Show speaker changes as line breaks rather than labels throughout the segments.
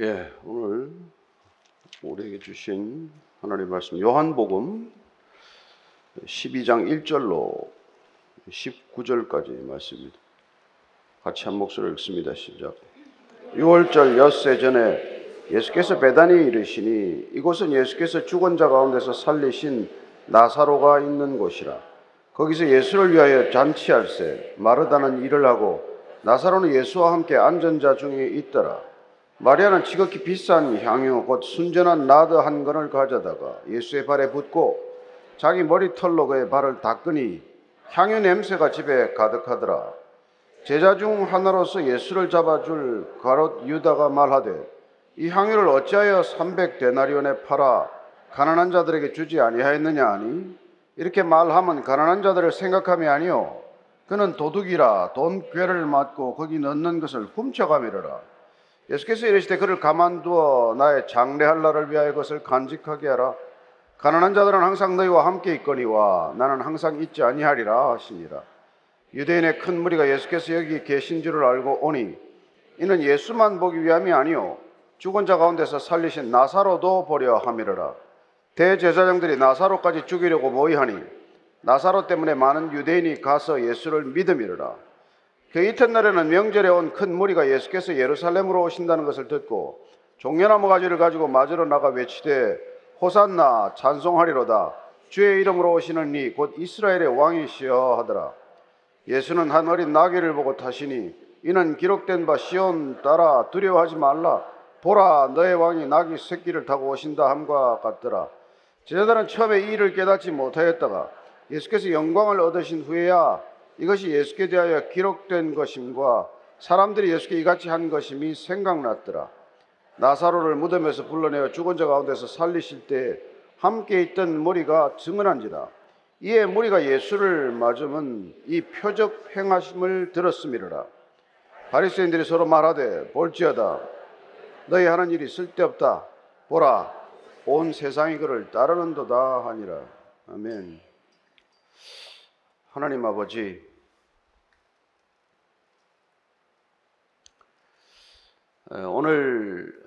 예, 오늘 우리에게 주신 하나님의 말씀 요한복음 12장 1절로 19절까지 말씀입니다. 같이 한 목소리를 읽습니다. 시작. 6월절 엿새 전에 예수께서 배단에 이르시니 이곳은 예수께서 죽은 자 가운데서 살리신 나사로가 있는 곳이라. 거기서 예수를 위하여 잔치할세 마르다는 일을 하고 나사로는 예수와 함께 앉은 자 중에 있더라. 마리아는 지극히 비싼 향유 곧 순전한 나드 한 건을 가져다가 예수의 발에 붓고 자기 머리털로 그의 발을 닦으니 향유 냄새가 집에 가득하더라. 제자 중 하나로서 예수를 잡아줄 가롯 유다가 말하되 이 향유를 어찌하여 300데나리온에 팔아 가난한 자들에게 주지 아니하였느냐 하니? 이렇게 말하면 가난한 자들을 생각함이 아니요 그는 도둑이라 돈 괴를 맞고 거기 넣는 것을 훔쳐가미르라 예수께서 이르시되 그를 가만두어 나의 장례할 날을 위하여 그것을 간직하게 하라. 가난한 자들은 항상 너희와 함께 있거니와 나는 항상 있지 아니하리라 하시니라. 유대인의 큰 무리가 예수께서 여기 계신 줄을 알고 오니 이는 예수만 보기 위함이 아니요 죽은 자 가운데서 살리신 나사로도 보려 함이르라. 대제사장들이 나사로까지 죽이려고 모이하니 나사로 때문에 많은 유대인이 가서 예수를 믿음이르라 그 이튿날에는 명절에 온 큰 무리가 예수께서 예루살렘으로 오신다는 것을 듣고 종려나무 가지를 가지고 맞으러 나가 외치되 호산나 찬송하리로다. 주의 이름으로 오시는 이 곧 이스라엘의 왕이시여 하더라. 예수는 한 어린 나귀를 보고 타시니 이는 기록된 바 시온 따라 두려워하지 말라. 보라 너의 왕이 나귀 새끼를 타고 오신다 함과 같더라. 제자들은 처음에 이 일을 깨닫지 못하였다가 예수께서 영광을 얻으신 후에야 이것이 예수께 대하여 기록된 것임과 사람들이 예수께 이같이 한 것임이 생각났더라. 나사로를 무덤에서 불러내어 죽은 자 가운데서 살리실 때 함께 있던 무리가 증언한지라. 이에 무리가 예수를 맞으면 이 표적 행하심을 들었음이라. 바리새인들이 서로 말하되 볼지어다 너희 하는 일이 쓸데없다. 보라 온 세상이 그를 따르는도다 하니라. 아멘. 하나님 아버지 오늘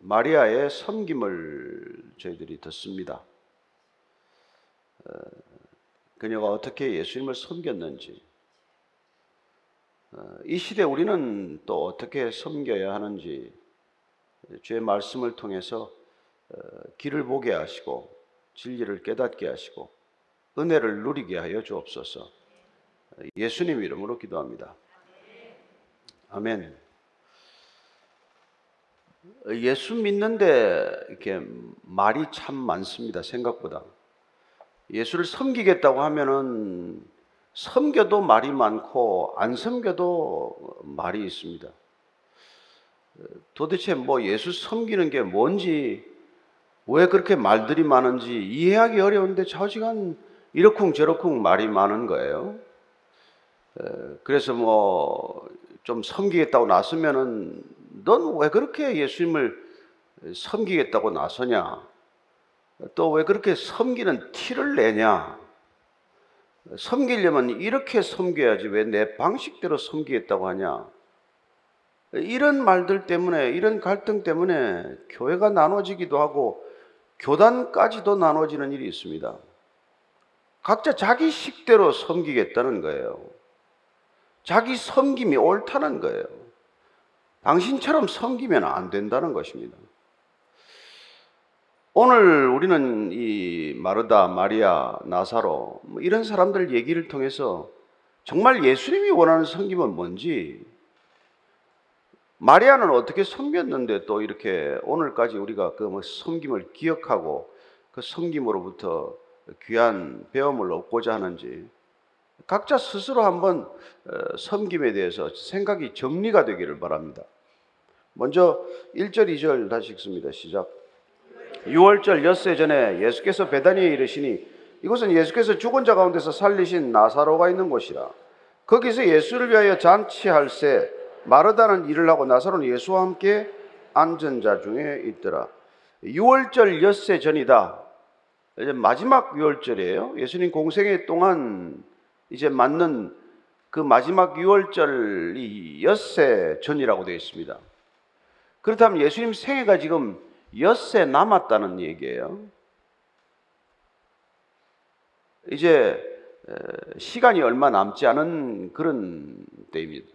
마리아의 섬김을 저희들이 듣습니다. 그녀가 어떻게 예수님을 섬겼는지, 이 시대 우리는 또 어떻게 섬겨야 하는지 주의 말씀을 통해서 길을 보게 하시고 진리를 깨닫게 하시고 은혜를 누리게 하여 주옵소서. 예수님 이름으로 기도합니다. 아멘. 예수 믿는데 이렇게 말이 참 많습니다. 생각보다. 예수를 섬기겠다고 하면은 섬겨도 말이 많고 안 섬겨도 말이 있습니다. 도대체 뭐 예수 섬기는 게 뭔지 왜 그렇게 말들이 많은지 이해하기 어려운데 좌우지간 이러쿵 저러쿵 말이 많은 거예요. 그래서 뭐 좀 섬기겠다고 나서면은 넌 왜 그렇게 예수님을 섬기겠다고 나서냐? 또 왜 그렇게 섬기는 티를 내냐? 섬기려면 이렇게 섬겨야지 왜 내 방식대로 섬기겠다고 하냐? 이런 말들 때문에, 이런 갈등 때문에 교회가 나눠지기도 하고 교단까지도 나눠지는 일이 있습니다. 각자 자기 식대로 섬기겠다는 거예요. 자기 섬김이 옳다는 거예요. 당신처럼 섬기면 안 된다는 것입니다. 오늘 우리는 이 마르다, 마리아, 나사로 뭐 이런 사람들 얘기를 통해서 정말 예수님이 원하는 섬김은 뭔지 마리아는 어떻게 섬겼는데 또 이렇게 오늘까지 우리가 그 뭐 섬김을 기억하고 그 섬김으로부터 귀한 배움을 얻고자 하는지 각자 스스로 한번 어, 섬김에 대해서 생각이 정리가 되기를 바랍니다. 먼저 1절, 2절 다시 읽습니다. 시작. 6월절 엿새 전에 예수께서 베다니에 이르시니 이곳은 예수께서 죽은 자 가운데서 살리신 나사로가 있는 곳이라. 거기서 예수를 위하여 잔치할 새 마르다는 일을 하고 나사로는 예수와 함께 앉은 자 중에 있더라. 6월절 엿새 전이다. 이제 마지막 6월절이에요. 예수님 공생애 동안 이제 맞는 그 마지막 6월절이 엿새 전이라고 되어 있습니다. 그렇다면 예수님 생애가 지금 엿새 남았다는 얘기예요. 이제 시간이 얼마 남지 않은 그런 때입니다.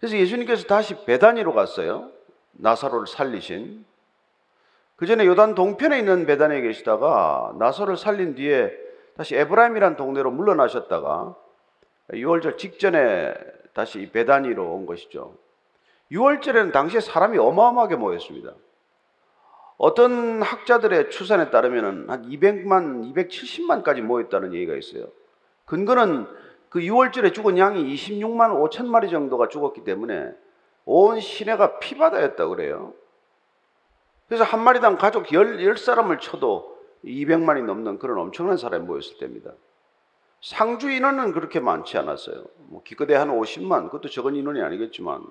그래서 예수님께서 다시 베다니로 갔어요. 나사로를 살리신. 그 전에 요단 동편에 있는 베다니에 계시다가 나사로를 살린 뒤에 다시 에브라임이라는 동네로 물러나셨다가 6월절 직전에 다시 베다니로 온 것이죠. 6월절에는 당시에 사람이 어마어마하게 모였습니다. 어떤 학자들의 추산에 따르면 한 200만, 270만까지 모였다는 얘기가 있어요. 근거는 그 6월절에 죽은 양이 26만 5천 마리 정도가 죽었기 때문에 온 시내가 피바다였다고 그래요. 그래서 한 마리당 가족 10, 10 사람을 쳐도 200만이 넘는 그런 엄청난 사람이 모였을 때입니다. 상주 인원은 그렇게 많지 않았어요. 뭐 기껏해 한 50만, 그것도 적은 인원이 아니겠지만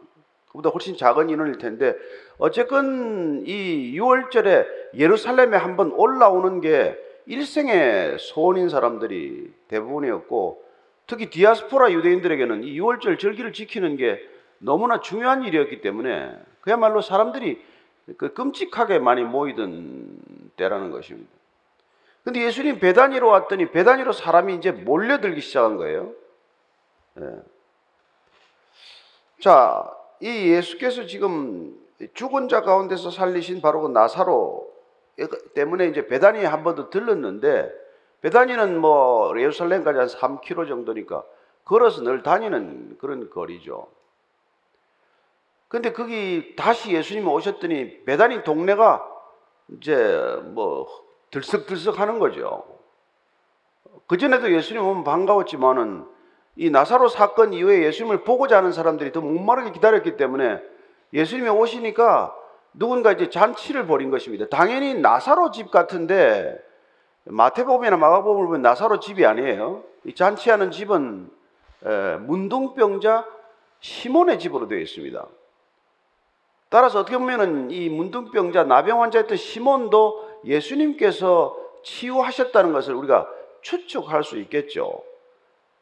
그보다 훨씬 작은 인원일 텐데 어쨌건 이 6월절에 예루살렘에 한번 올라오는 게 일생의 소원인 사람들이 대부분이었고 특히 디아스포라 유대인들에게는 이 6월절 절기를 지키는 게 너무나 중요한 일이었기 때문에 그야말로 사람들이 그 끔찍하게 많이 모이던 때라는 것입니다. 근데 예수님 배단위로 왔더니 배단위로 사람이 이제 몰려들기 시작한 거예요. 예. 자, 이 예수께서 지금 죽은 자 가운데서 살리신 바로 그 나사로 때문에 이제 베다니에 한번 더 들렀는데 베다니는 뭐 예루살렘까지 한 3km 정도니까 걸어서 늘 다니는 그런 거리죠. 근데 거기 다시 예수님이 오셨더니 베다니 동네가 이제 뭐 들썩들썩 하는 거죠. 그전에도 예수님 오면 반가웠지만은 이 나사로 사건 이후에 예수님을 보고자 하는 사람들이 더 목마르게 기다렸기 때문에 예수님이 오시니까 누군가 이제 잔치를 벌인 것입니다. 당연히 나사로 집 같은데 마태복음이나 마가복음을 보면 나사로 집이 아니에요. 이 잔치하는 집은 문둥병자 시몬의 집으로 되어 있습니다. 따라서 어떻게 보면은 이 문둥병자 나병 환자였던 시몬도 예수님께서 치유하셨다는 것을 우리가 추측할 수 있겠죠.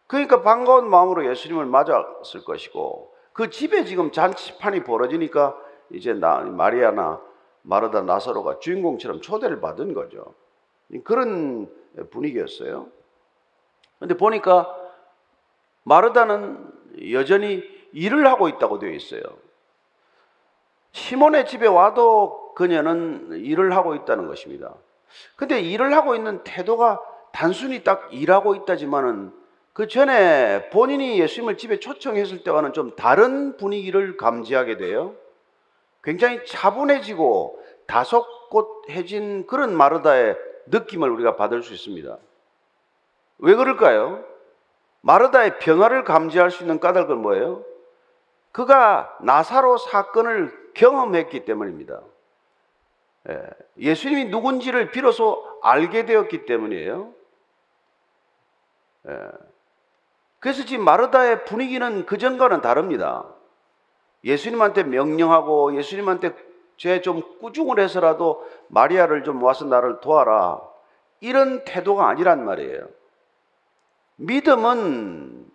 그러니까 반가운 마음으로 예수님을 맞았을 것이고 그 집에 지금 잔치판이 벌어지니까 이제 나, 마리아나 마르다 나사로가 주인공처럼 초대를 받은 거죠. 그런 분위기였어요. 근데 보니까 마르다는 여전히 일을 하고 있다고 되어 있어요. 시몬의 집에 와도 그녀는 일을 하고 있다는 것입니다. 근데 일을 하고 있는 태도가 단순히 딱 일하고 있다지만은 그 전에 본인이 예수님을 집에 초청했을 때와는 좀 다른 분위기를 감지하게 돼요. 굉장히 차분해지고 다소곳해진 그런 마르다의 느낌을 우리가 받을 수 있습니다. 왜 그럴까요? 마르다의 변화를 감지할 수 있는 까닭은 뭐예요? 그가 나사로 사건을 경험했기 때문입니다. 예, 예수님이 누군지를 비로소 알게 되었기 때문이에요. 예. 그래서 지금 마르다의 분위기는 그전과는 다릅니다. 예수님한테 명령하고 예수님한테 제 좀 꾸중을 해서라도 마리아를 좀 와서 나를 도와라. 이런 태도가 아니란 말이에요. 믿음은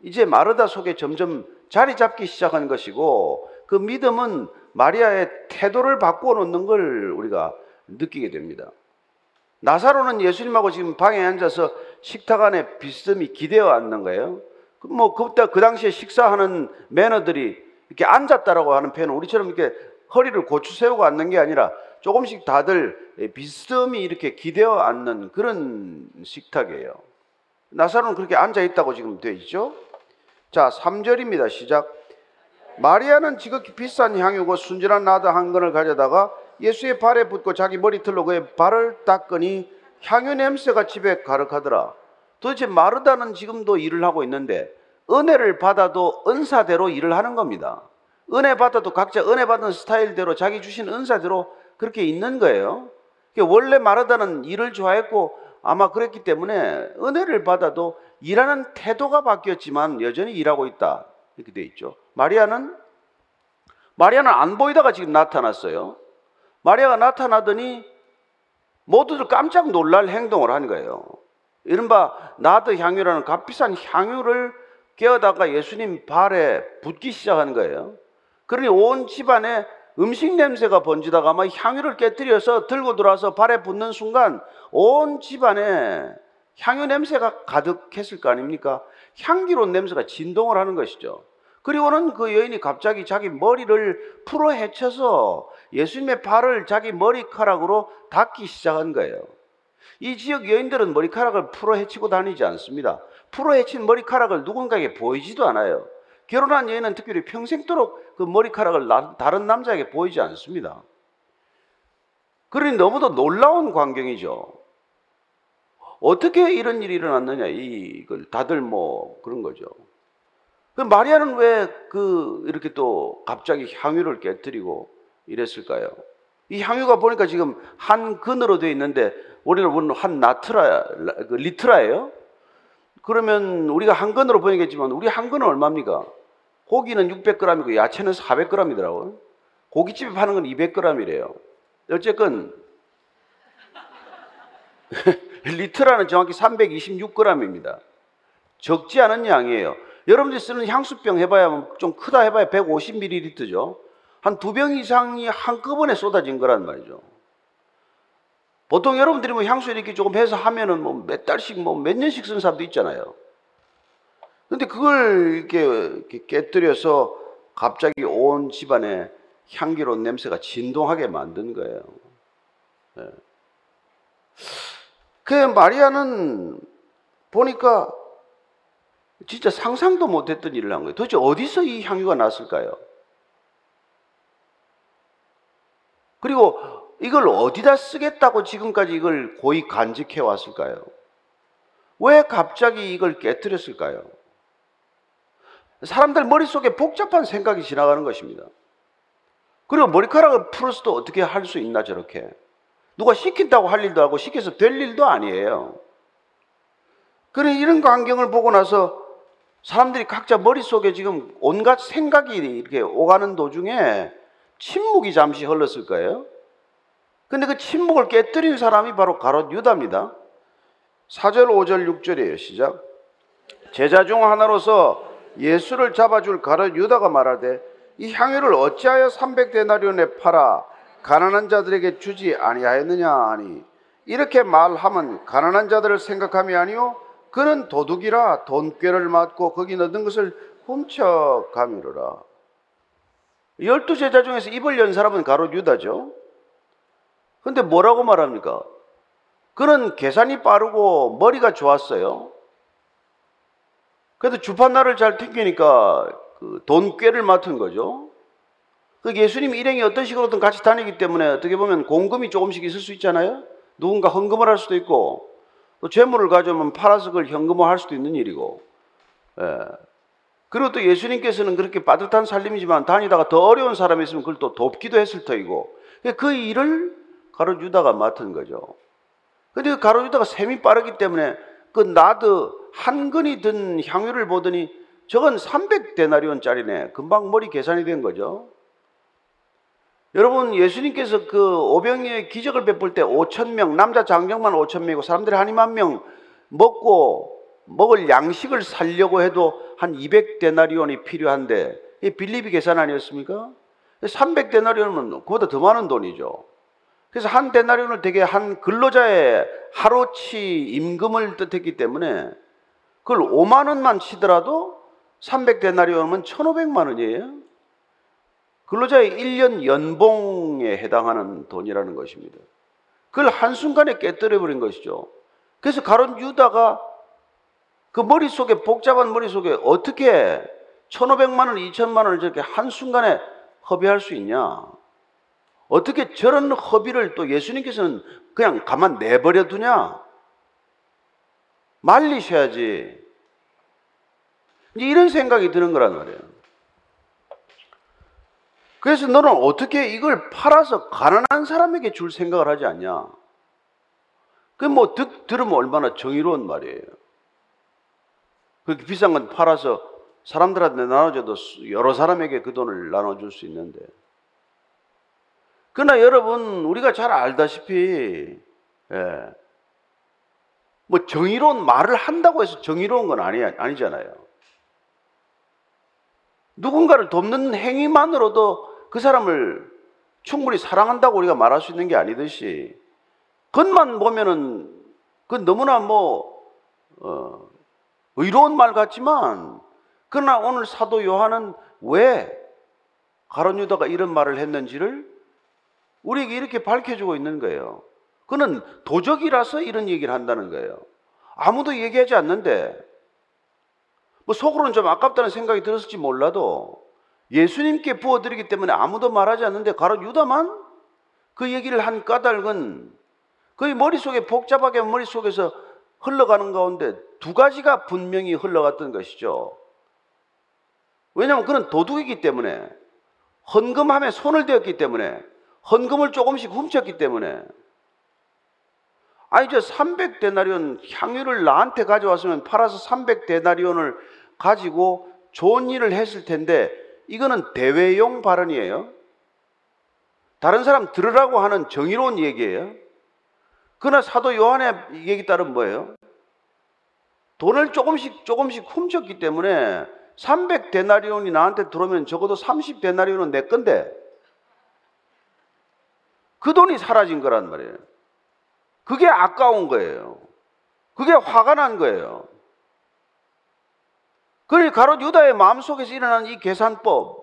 이제 마르다 속에 점점 자리 잡기 시작한 것이고 그 믿음은 마리아의 태도를 바꾸어 놓는 걸 우리가 느끼게 됩니다. 나사로는 예수님하고 지금 방에 앉아서 식탁 안에 비스듬히 기대어 앉는 거예요. 뭐 그때 그 당시에 식사하는 매너들이 이렇게 앉았다라고 하는 표현은 우리처럼 이렇게 허리를 고추 세우고 앉는 게 아니라 조금씩 다들 비스듬히 이렇게 기대어 앉는 그런 식탁이에요. 나사로는 그렇게 앉아 있다고 지금 되어 있죠. 자, 3절입니다. 시작. 마리아는 지극히 비싼 향유고 순진한 나드 한 건을 가져다가 예수의 발에 붓고 자기 머리털로 그의 발을 닦으니 향유 냄새가 집에 가득하더라. 도대체 마르다는 지금도 일을 하고 있는데 은혜를 받아도 은사대로 일을 하는 겁니다. 은혜 받아도 각자 은혜 받은 스타일대로 자기 주신 은사대로 그렇게 있는 거예요. 원래 마르다는 일을 좋아했고 아마 그랬기 때문에 은혜를 받아도 일하는 태도가 바뀌었지만 여전히 일하고 있다. 이렇게 돼 있죠. 마리아는 마리아는 안 보이다가 지금 나타났어요. 마리아가 나타나더니 모두들 깜짝 놀랄 행동을 한 거예요. 이른바 나드 향유라는 값비싼 향유를 깨어다가 예수님 발에 붓기 시작한 거예요. 그러니 온 집안에 음식 냄새가 번지다가 아마 향유를 깨뜨려서 들고 들어와서 발에 붙는 순간 온 집안에 향유 냄새가 가득했을 거 아닙니까? 향기로운 냄새가 진동을 하는 것이죠. 그리고는 그 여인이 갑자기 자기 머리를 풀어 헤쳐서 예수님의 발을 자기 머리카락으로 닦기 시작한 거예요. 이 지역 여인들은 머리카락을 풀어 헤치고 다니지 않습니다. 풀어 헤친 머리카락을 누군가에게 보이지도 않아요. 결혼한 여인은 특별히 평생도록 그 머리카락을 다른 남자에게 보이지 않습니다. 그러니 너무도 놀라운 광경이죠. 어떻게 이런 일이 일어났느냐, 이걸 다들 뭐 그런 거죠. 그 마리아는 왜 그 이렇게 또 갑자기 향유를 깨뜨리고 이랬을까요? 이 향유가 보니까 지금 한 근으로 되어 있는데 우리는 보는 한 λίτρα, 그 λίτρα예요. 그러면 우리가 한 근으로 보이겠지만 우리 한 근은 얼마입니까? 고기는 600g이고 야채는 400g이더라고요. 고깃집에 파는 건 200g이래요. 어쨌건 λίτρα는 정확히 326g입니다. 적지 않은 양이에요. 여러분들이 쓰는 향수병 해봐야 좀 크다 해봐야 150ml죠. 한 두 병 이상이 한꺼번에 쏟아진 거란 말이죠. 보통 여러분들이 뭐 향수 이렇게 조금 해서 하면은 뭐 몇 달씩 뭐 몇 년씩 쓰는 사람도 있잖아요. 근데 그걸 이렇게, 이렇게 깨뜨려서 갑자기 온 집안에 향기로운 냄새가 진동하게 만든 거예요. 네. 그 마리아는 보니까 진짜 상상도 못했던 일을 한 거예요. 도대체 어디서 이 향유가 났을까요? 그리고 이걸 어디다 쓰겠다고 지금까지 이걸 고이 간직해 왔을까요? 왜 갑자기 이걸 깨뜨렸을까요? 사람들 머릿속에 복잡한 생각이 지나가는 것입니다. 그리고 머리카락을 풀어서도 어떻게 할 수 있나 저렇게. 누가 시킨다고 할 일도 하고 시켜서 될 일도 아니에요. 그래 이런 광경을 보고 나서 사람들이 각자 머릿속에 지금 온갖 생각이 이렇게 오가는 도중에 침묵이 잠시 흘렀을 거예요. 근데 그 침묵을 깨뜨린 사람이 바로 가롯 유다입니다. 4절, 5절, 6절이에요. 시작. 제자 중 하나로서 예수를 잡아줄 가롯 유다가 말하되 이 향유를 어찌하여 300데나리온에 팔아 가난한 자들에게 주지 아니하였느냐 하니 이렇게 말하면 가난한 자들을 생각함이 아니요 그는 도둑이라 돈꾀를 맞고 거기 넣은 것을 훔쳐가미로라. 열두 제자 중에서 입을 연 사람은 가로 유다죠. 근데 뭐라고 말합니까? 그는 계산이 빠르고 머리가 좋았어요. 그래도 주판날을 잘 튕기니까 그 돈꾀를 맡은 거죠. 그 예수님 일행이 어떤 식으로든 같이 다니기 때문에 어떻게 보면 공금이 조금씩 있을 수 있잖아요. 누군가 헌금을 할 수도 있고 또 재물을 가져오면 팔아서 그걸 현금화할 수도 있는 일이고. 예. 그리고 또 예수님께서는 그렇게 빠듯한 살림이지만 다니다가 더 어려운 사람이 있으면 그걸 또 돕기도 했을 터이고. 그 일을 가로 유다가 맡은 거죠. 근데 그 가로 유다가 셈이 빠르기 때문에 그 나드 한 근이 든 향유를 보더니 저건 300데나리온짜리네. 금방 머리 계산이 된 거죠. 여러분 예수님께서 그 오병이의 기적을 베풀 때 5천 명 남자 장정만 5천 명이고 사람들이 한 2만 명 먹고 먹을 양식을 살려고 해도 한 200데나리온이 필요한데 이 빌리비 계산 아니었습니까? 300데나리온은 그보다 더 많은 돈이죠. 그래서 한 데나리온을 되게 한 근로자의 하루치 임금을 뜻했기 때문에 그걸 5만 원만 치더라도 300데나리온이면 1,500만 원이에요. 근로자의 1년 연봉에 해당하는 돈이라는 것입니다. 그걸 한순간에 깨뜨려버린 것이죠. 그래서 가론 유다가 그 머릿속에, 복잡한 머릿속에 어떻게 1,500만 원, 2천만 원을 저렇게 한순간에 허비할 수 있냐? 어떻게 저런 허비를 또 예수님께서는 그냥 가만 내버려 두냐? 말리셔야지. 이런 생각이 드는 거란 말이에요. 그래서 너는 어떻게 이걸 팔아서 가난한 사람에게 줄 생각을 하지 않냐? 그뭐 들으면 얼마나 정의로운 말이에요. 그렇게 비싼 건 팔아서 사람들한테 나눠줘도 여러 사람에게 그 돈을 나눠줄 수 있는데. 그러나 여러분, 우리가 잘 알다시피, 예, 뭐 정의로운 말을 한다고 해서 정의로운 건 아니, 아니잖아요. 누군가를 돕는 행위만으로도 그 사람을 충분히 사랑한다고 우리가 말할 수 있는 게 아니듯이 겉만 보면은 그 너무나 뭐 어, 의로운 말 같지만 그러나 오늘 사도 요한은 왜 가론 유다가 이런 말을 했는지를 우리에게 이렇게 밝혀주고 있는 거예요. 그는 도적이라서 이런 얘기를 한다는 거예요. 아무도 얘기하지 않는데 뭐 속으로는 좀 아깝다는 생각이 들었을지 몰라도 예수님께 부어드리기 때문에 아무도 말하지 않는데 가로 유다만 그 얘기를 한 까닭은 그의 머릿속에 복잡하게 머릿속에서 흘러가는 가운데 두 가지가 분명히 흘러갔던 것이죠. 왜냐하면 그는 도둑이기 때문에 헌금함에 손을 대었기 때문에 헌금을 조금씩 훔쳤기 때문에 아니 저 300데나리온 향유를 나한테 가져왔으면 팔아서 300데나리온을 가지고 좋은 일을 했을 텐데 이거는 대외용 발언이에요. 다른 사람 들으라고 하는 정의로운 얘기예요. 그러나 사도 요한의 얘기 따른 뭐예요? 돈을 조금씩 조금씩 훔쳤기 때문에 300데나리온이 나한테 들어오면 적어도 30데나리온은 내 건데 그 돈이 사라진 거란 말이에요. 그게 아까운 거예요. 그게 화가 난 거예요. 그러니 가롯 유다의 마음속에서 일어난 이 계산법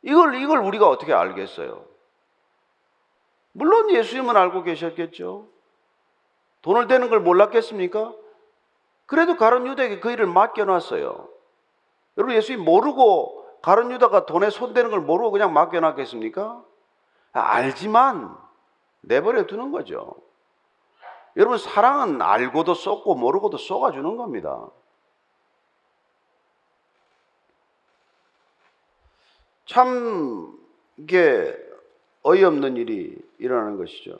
이걸 이걸 우리가 어떻게 알겠어요? 물론 예수님은 알고 계셨겠죠. 돈을 대는 걸 몰랐겠습니까? 그래도 가론 유다에게 그 일을 맡겨놨어요. 여러분 예수님 모르고 가론 유다가 돈에 손대는 걸 모르고 그냥 맡겨놨겠습니까? 알지만 내버려 두는 거죠. 여러분 사랑은 알고도 쏟고 모르고도 쏟아주는 겁니다. 참 이게 어이없는 일이 일어나는 것이죠.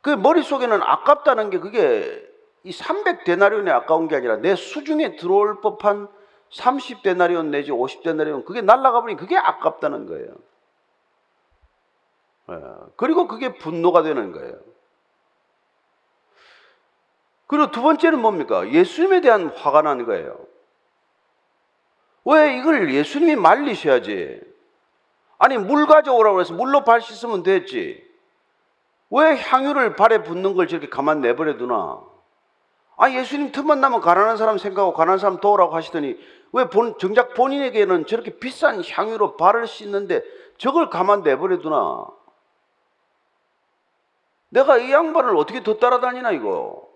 그 머릿속에는 아깝다는 게 그게 이 300데나리온이 아까운 게 아니라 내 수중에 들어올 법한 30데나리온 내지 50데나리온 그게 날아가 버리니 그게 아깝다는 거예요. 예, 그리고 그게 분노가 되는 거예요. 그리고 두 번째는 뭡니까? 예수님에 대한 화가 나는 거예요. 왜 이걸 예수님이 말리셔야지? 아니, 물 가져오라고 해서 물로 발 씻으면 됐지. 왜 향유를 발에 붓는 걸 저렇게 가만 내버려 두나? 아, 예수님 틈만 나면 가난한 사람 생각하고 가난한 사람 도우라고 하시더니 왜 본, 정작 본인에게는 저렇게 비싼 향유로 발을 씻는데 저걸 가만 내버려 두나? 내가 이 양반을 어떻게 더 따라다니나, 이거?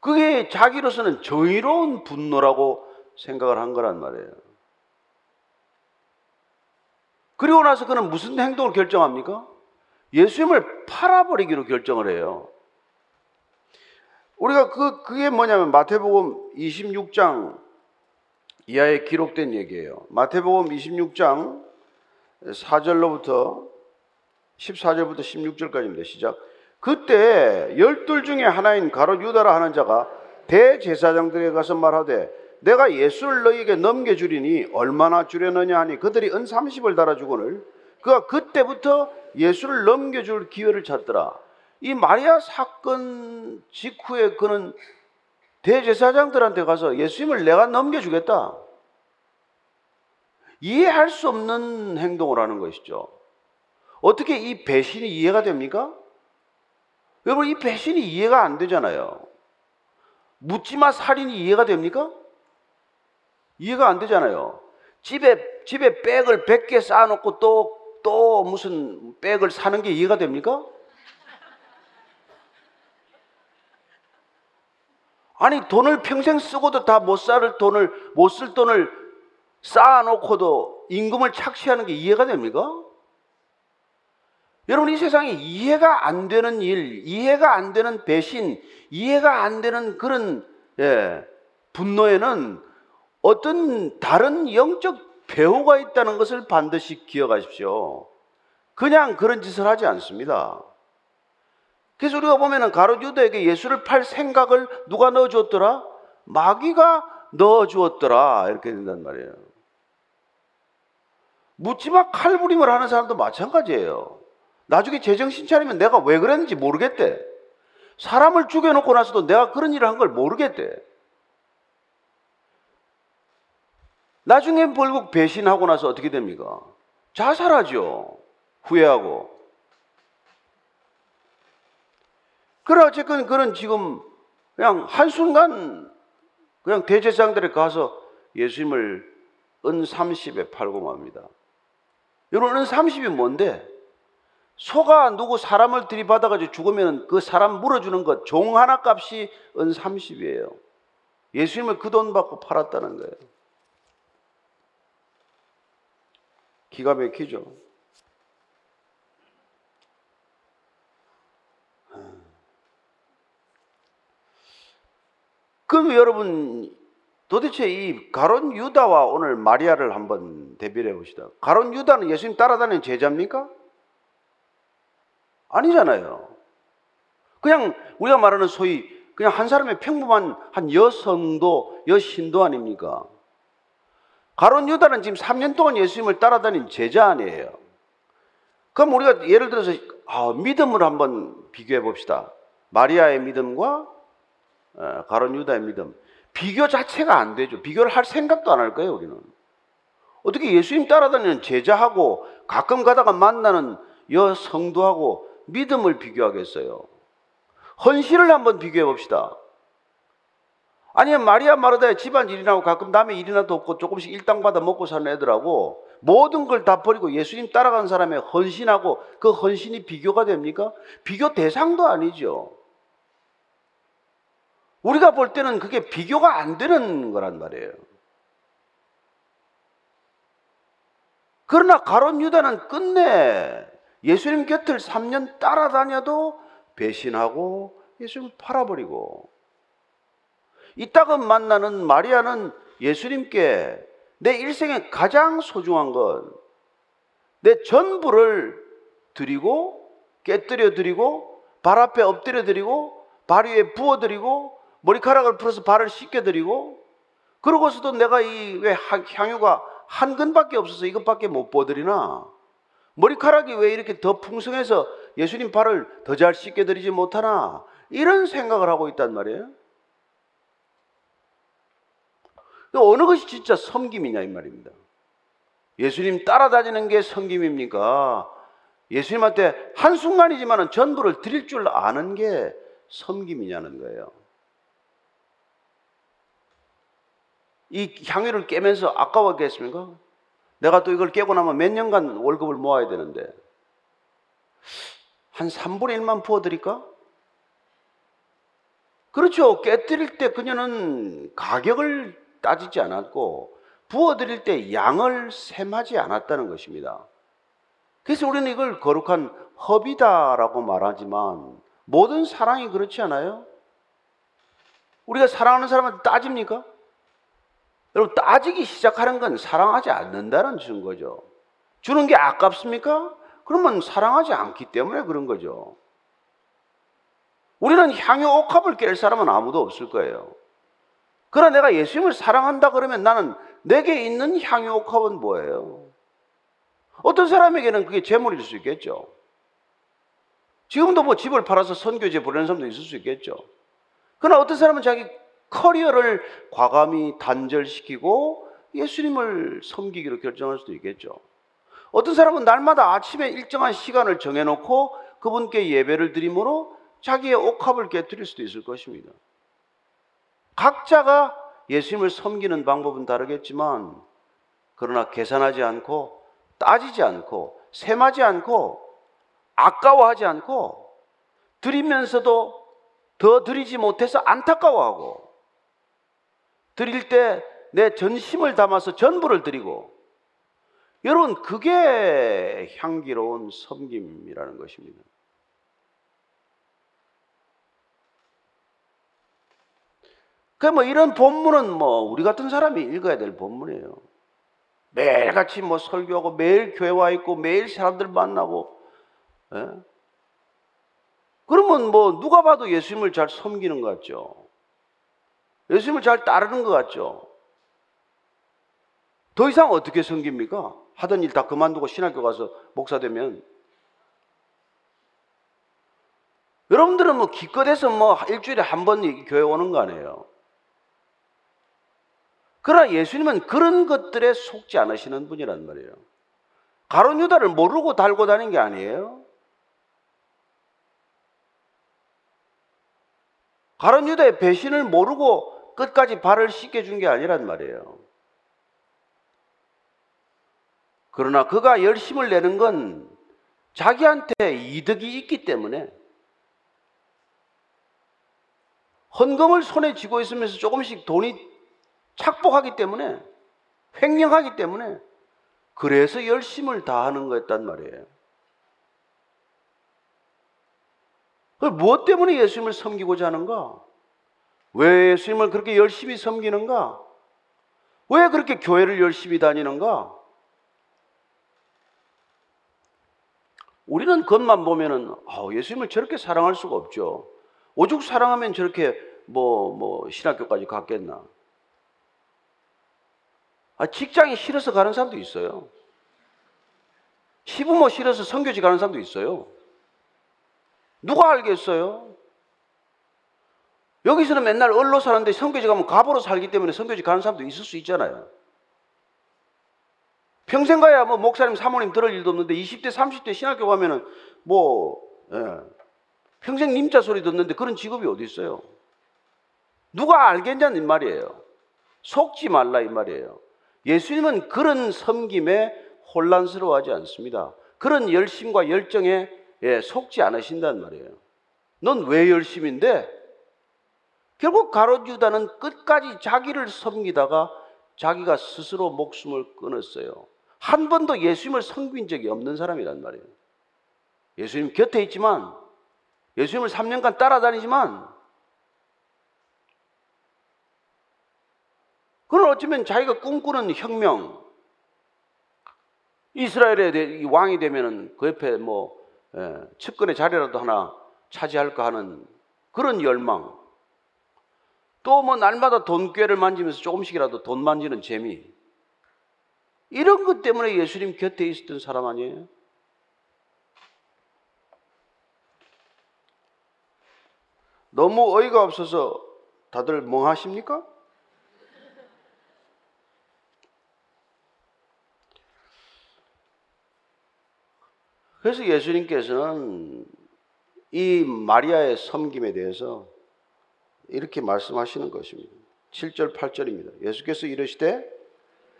그게 자기로서는 정의로운 분노라고 생각을 한 거란 말이에요. 그리고 나서 그는 무슨 행동을 결정합니까? 예수님을 팔아버리기로 결정을 해요. 우리가 그, 그게 뭐냐면 마태복음 26장 이하에 기록된 얘기예요. 마태복음 26장 4절로부터 14절부터 16절까지입니다. 시작. 그때 열둘 중에 하나인 가롯 유다라 하는 자가 대제사장들에게 가서 말하되 내가 예수를 너희에게 넘겨주리니 얼마나 주려느냐 하니 그들이 은 30을 달아주거늘 그가 그때부터 예수를 넘겨줄 기회를 찾더라. 이 마리아 사건 직후에 그는 대제사장들한테 가서 예수님을 내가 넘겨주겠다. 이해할 수 없는 행동을 하는 것이죠. 어떻게 이 배신이 이해가 됩니까? 여러분, 이 배신이 이해가 안 되잖아요. 묻지마 살인이 이해가 됩니까? 이해가 안 되잖아요. 집에, 집에 백을 100개 쌓아놓고 또, 또 무슨 백을 사는 게 이해가 됩니까? 아니, 돈을 평생 쓰고도 다 못 살 돈을, 못 쓸 돈을 쌓아놓고도 임금을 착취하는 게 이해가 됩니까? 여러분 이 세상에 이해가 안 되는 일, 이해가 안 되는 배신, 이해가 안 되는 그런 예, 분노에는 어떤 다른 영적 배후가 있다는 것을 반드시 기억하십시오. 그냥 그런 짓을 하지 않습니다. 그래서 우리가 보면은 가롯 유다에게 예수를 팔 생각을 누가 넣어주었더라? 마귀가 넣어주었더라. 이렇게 된단 말이에요. 묻지마 칼부림을 하는 사람도 마찬가지예요. 나중에 제정신 차리면 내가 왜 그랬는지 모르겠대. 사람을 죽여놓고 나서도 내가 그런 일을 한 걸 모르겠대. 나중에 결국 배신하고 나서 어떻게 됩니까? 자살하죠. 후회하고. 그래 어쨌건 그런 지금 그냥 한순간 그냥 대제사장들에 가서 예수님을 은 30에 팔고 맙니다. 여러분 은 30이 뭔데? 소가 누구 사람을 들이받아가지고 죽으면 그 사람 물어주는 것 종 하나 값이 은 30이에요. 예수님을 그 돈 받고 팔았다는 거예요. 기가 막히죠. 그럼 여러분 도대체 이 가론 유다와 오늘 마리아를 한번 대비해 봅시다. 가론 유다는 예수님 따라다니는 제자입니까? 아니잖아요. 그냥 우리가 말하는 소위 그냥 한 사람의 평범한 한 여성도 여신도 아닙니까? 가론 유다는 지금 3년 동안 예수님을 따라다닌 제자 아니에요. 그럼 우리가 예를 들어서 아, 믿음을 한번 비교해 봅시다. 마리아의 믿음과 어, 가론 유다의 믿음. 비교 자체가 안 되죠. 비교를 할 생각도 안 할 거예요, 우리는. 어떻게 예수님 따라다니는 제자하고 가끔 가다가 만나는 여 성도하고 믿음을 비교하겠어요? 헌신을 한번 비교해 봅시다. 아니면 마리아 마르다의 집안 일이나고 가끔 남의 일이나도 없고 조금씩 일당 받아 먹고 사는 애들하고 모든 걸 다 버리고 예수님 따라간 사람의 헌신하고 그 헌신이 비교가 됩니까? 비교 대상도 아니죠. 우리가 볼 때는 그게 비교가 안 되는 거란 말이에요. 그러나 가론 유다는 끝내 예수님 곁을 3년 따라다녀도 배신하고 예수님을 팔아버리고 이따금 만나는 마리아는 예수님께 내 일생에 가장 소중한 것, 내 전부를 드리고 깨뜨려 드리고 발 앞에 엎드려 드리고 발 위에 부어 드리고 머리카락을 풀어서 발을 씻겨 드리고 그러고서도 내가 이 왜 향유가 한 근밖에 없어서 이것밖에 못 보드리나 머리카락이 왜 이렇게 더 풍성해서 예수님 발을 더 잘 씻겨 드리지 못하나 이런 생각을 하고 있단 말이에요. 어느 것이 진짜 섬김이냐 이 말입니다. 예수님 따라다니는 게 섬김입니까? 예수님한테 한순간이지만 전부를 드릴 줄 아는 게 섬김이냐는 거예요. 이 향유를 깨면서 아까웠겠습니까? 내가 또 이걸 깨고 나면 몇 년간 월급을 모아야 되는데 한 3분의 1만 부어드릴까? 그렇죠. 깨뜨릴 때 그녀는 가격을 따지지 않았고 부어드릴 때 양을 셈하지 않았다는 것입니다. 그래서 우리는 이걸 거룩한 허비다라고 말하지만 모든 사랑이 그렇지 않아요? 우리가 사랑하는 사람한테 따집니까? 여러분 따지기 시작하는 건 사랑하지 않는다는 증거죠. 주는 게 아깝습니까? 그러면 사랑하지 않기 때문에 그런 거죠. 우리는 향유 옥합을 깰 사람은 아무도 없을 거예요. 그러나 내가 예수님을 사랑한다 그러면 나는 내게 있는 향유 옥합은 뭐예요? 어떤 사람에게는 그게 재물일 수 있겠죠. 지금도 뭐 집을 팔아서 선교제 보내는 사람도 있을 수 있겠죠. 그러나 어떤 사람은 자기 커리어를 과감히 단절시키고 예수님을 섬기기로 결정할 수도 있겠죠. 어떤 사람은 날마다 아침에 일정한 시간을 정해놓고 그분께 예배를 드림으로 자기의 옥합을 깨뜨릴 수도 있을 것입니다. 각자가 예수님을 섬기는 방법은 다르겠지만 그러나 계산하지 않고 따지지 않고 셈하지 않고 아까워하지 않고 드리면서도 더 드리지 못해서 안타까워하고 드릴 때 내 전심을 담아서 전부를 드리고 여러분 그게 향기로운 섬김이라는 것입니다. 그뭐 이런 본문은 뭐 우리 같은 사람이 읽어야 될 본문이에요. 매일같이 뭐 설교하고 매일 교회 와 있고 매일 사람들 만나고 예? 그러면 뭐 누가 봐도 예수님을 잘 섬기는 것 같죠. 예수님을 잘 따르는 것 같죠. 더 이상 어떻게 섬깁니까? 하던 일 다 그만두고 신학교 가서 목사 되면 여러분들은 뭐 기껏해서 뭐 일주일에 한 번 교회 오는 거 아니에요. 그러나 예수님은 그런 것들에 속지 않으시는 분이란 말이에요. 가론 유다를 모르고 달고 다닌 게 아니에요. 가론 유다의 배신을 모르고 끝까지 발을 씻겨준 게 아니란 말이에요. 그러나 그가 열심을 내는 건 자기한테 이득이 있기 때문에 헌금을 손에 쥐고 있으면서 조금씩 돈이 착복하기 때문에 횡령하기 때문에 그래서 열심을 다하는 거였단 말이에요. 무엇 때문에 예수님을 섬기고자 하는가? 왜 예수님을 그렇게 열심히 섬기는가? 왜 그렇게 교회를 열심히 다니는가? 우리는 겉만 보면은 아, 예수님을 저렇게 사랑할 수가 없죠. 오죽 사랑하면 저렇게 뭐, 뭐, 신학교까지 갔겠나. 아, 직장이 싫어서 가는 사람도 있어요. 시부모 싫어서 성교지 가는 사람도 있어요. 누가 알겠어요? 여기서는 맨날 얼로 사는데 성교지 가면 갑으로 살기 때문에 성교지 가는 사람도 있을 수 있잖아요. 평생 가야 뭐 목사님, 사모님 들을 일도 없는데 20대, 30대 신학교 가면은 뭐, 예, 평생 님자 소리 듣는데 그런 직업이 어디 있어요? 누가 알겠냐는 말이에요. 속지 말라 이 말이에요. 예수님은 그런 섬김에 혼란스러워하지 않습니다. 그런 열심과 열정에 예, 속지 않으신단 말이에요. 넌 왜 열심인데? 결국 가롯 유다는 끝까지 자기를 섬기다가 자기가 스스로 목숨을 끊었어요. 한 번도 예수님을 섬긴 적이 없는 사람이란 말이에요. 예수님 곁에 있지만, 예수님을 3년간 따라다니지만, 그는 어쩌면 자기가 꿈꾸는 혁명, 이스라엘의 왕이 되면은 그 옆에 뭐 예, 측근의 자리라도 하나 차지할까 하는 그런 열망, 또 뭐 날마다 돈꾀를 만지면서 조금씩이라도 돈 만지는 재미, 이런 것 때문에 예수님 곁에 있었던 사람 아니에요? 너무 어이가 없어서 다들 멍하십니까? 그래서 예수님께서는 이 마리아의 섬김에 대해서 이렇게 말씀하시는 것입니다. 7절, 8절입니다. 예수께서 이르시되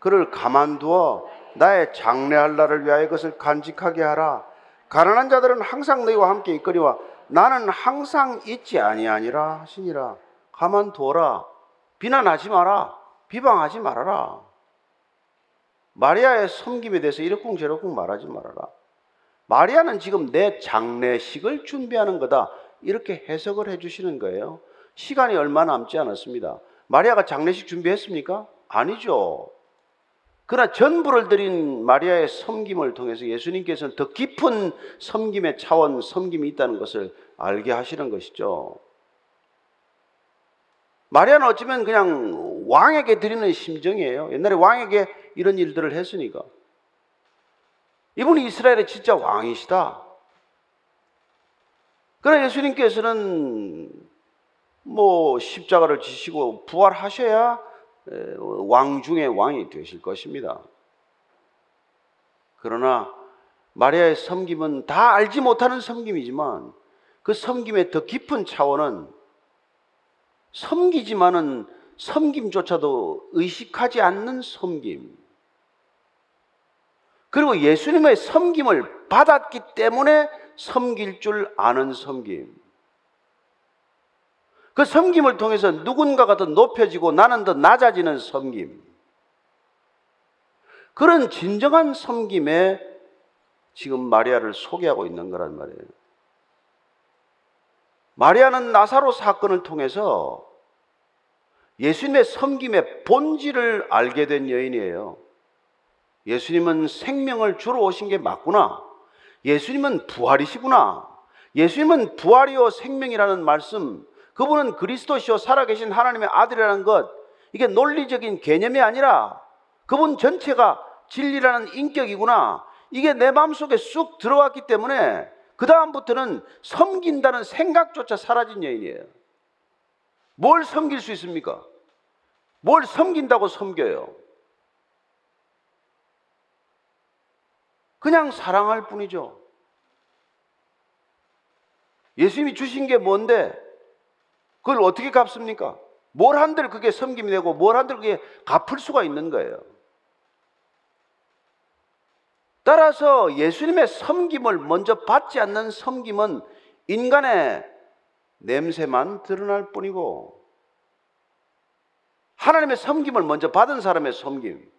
그를 가만두어 나의 장래할 날을 위하여 그것을 간직하게 하라. 가난한 자들은 항상 너희와 함께 있거니와 나는 항상 있지 아니하니라 하시니라. 가만두어라. 비난하지 마라. 비방하지 말아라. 마리아의 섬김에 대해서 이렇쿵저렇쿵 말하지 말아라. 마리아는 지금 내 장례식을 준비하는 거다. 이렇게 해석을 해주시는 거예요. 시간이 얼마 남지 않았습니다. 마리아가 장례식 준비했습니까? 아니죠. 그러나 전부를 드린 마리아의 섬김을 통해서 예수님께서는 더 깊은 섬김의 차원, 섬김이 있다는 것을 알게 하시는 것이죠. 마리아는 어쩌면 그냥 왕에게 드리는 심정이에요. 옛날에 왕에게 이런 일들을 했으니까. 이분이 이스라엘의 진짜 왕이시다. 그러나 예수님께서는 뭐 십자가를 지시고 부활하셔야 왕 중의 왕이 되실 것입니다. 그러나 마리아의 섬김은 다 알지 못하는 섬김이지만 그 섬김의 더 깊은 차원은 섬기지만은 섬김조차도 의식하지 않는 섬김. 그리고 예수님의 섬김을 받았기 때문에 섬길 줄 아는 섬김. 그 섬김을 통해서 누군가가 더 높여지고 나는 더 낮아지는 섬김. 그런 진정한 섬김에 지금 마리아를 소개하고 있는 거란 말이에요. 마리아는 나사로 사건을 통해서 예수님의 섬김의 본질을 알게 된 여인이에요. 예수님은 생명을 주러 오신 게 맞구나. 예수님은 부활이시구나. 예수님은 부활이요 생명이라는 말씀, 그분은 그리스도시요 살아계신 하나님의 아들이라는 것, 이게 논리적인 개념이 아니라 그분 전체가 진리라는 인격이구나. 이게 내 마음속에 쑥 들어왔기 때문에 그 다음부터는 섬긴다는 생각조차 사라진 여인이에요. 뭘 섬길 수 있습니까? 뭘 섬긴다고 섬겨요? 그냥 사랑할 뿐이죠. 예수님이 주신 게 뭔데? 그걸 어떻게 갚습니까? 뭘 한들 그게 섬김이 되고 뭘 한들 그게 갚을 수가 있는 거예요. 따라서 예수님의 섬김을 먼저 받지 않는 섬김은 인간의 냄새만 드러날 뿐이고 하나님의 섬김을 먼저 받은 사람의 섬김,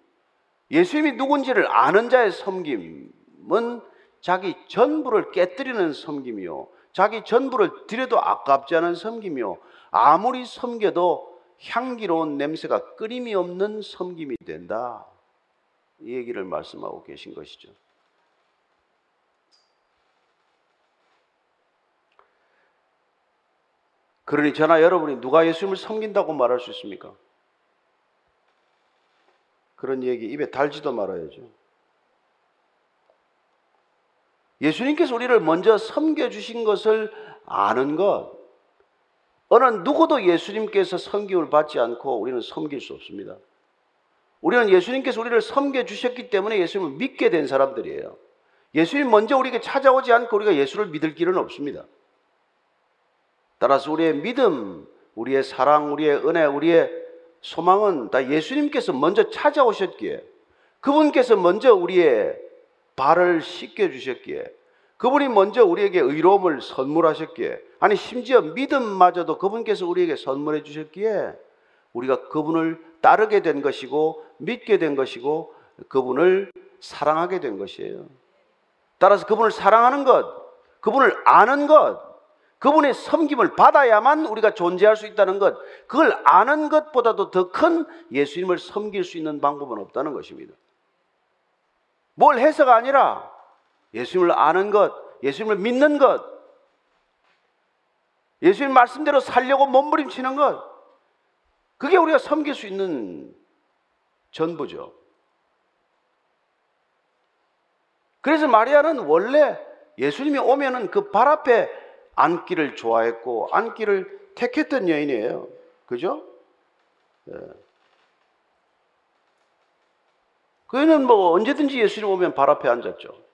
예수님이 누군지를 아는 자의 섬김은 자기 전부를 깨뜨리는 섬김이요. 자기 전부를 드려도 아깝지 않은 섬김이요. 아무리 섬겨도 향기로운 냄새가 끊임이 없는 섬김이 된다. 이 얘기를 말씀하고 계신 것이죠. 그러니 저나 여러분이 누가 예수님을 섬긴다고 말할 수 있습니까? 그런 얘기 입에 달지도 말아야죠. 예수님께서 우리를 먼저 섬겨주신 것을 아는 것. 어느 누구도 예수님께서 섬김을 받지 않고 우리는 섬길 수 없습니다. 우리는 예수님께서 우리를 섬겨주셨기 때문에 예수님을 믿게 된 사람들이에요. 예수님 먼저 우리에게 찾아오지 않고 우리가 예수를 믿을 길은 없습니다. 따라서 우리의 믿음, 우리의 사랑, 우리의 은혜, 우리의 소망은 다 예수님께서 먼저 찾아오셨기에 그분께서 먼저 우리의 발을 씻겨 주셨기에 그분이 먼저 우리에게 의로움을 선물하셨기에 아니 심지어 믿음마저도 그분께서 우리에게 선물해 주셨기에 우리가 그분을 따르게 된 것이고 믿게 된 것이고 그분을 사랑하게 된 것이에요. 따라서 그분을 사랑하는 것, 그분을 아는 것, 그분의 섬김을 받아야만 우리가 존재할 수 있다는 것, 그걸 아는 것보다도 더 큰 예수님을 섬길 수 있는 방법은 없다는 것입니다. 뭘 해서가 아니라 예수님을 아는 것, 예수님을 믿는 것, 예수님 말씀대로 살려고 몸부림치는 것, 그게 우리가 섬길 수 있는 전부죠. 그래서 마리아는 원래 예수님이 오면은 그 발 앞에 앉기를 좋아했고 앉기를 택했던 여인이에요. 그죠? 예. 그는 뭐 언제든지 예수님 오면 발 앞에 앉았죠.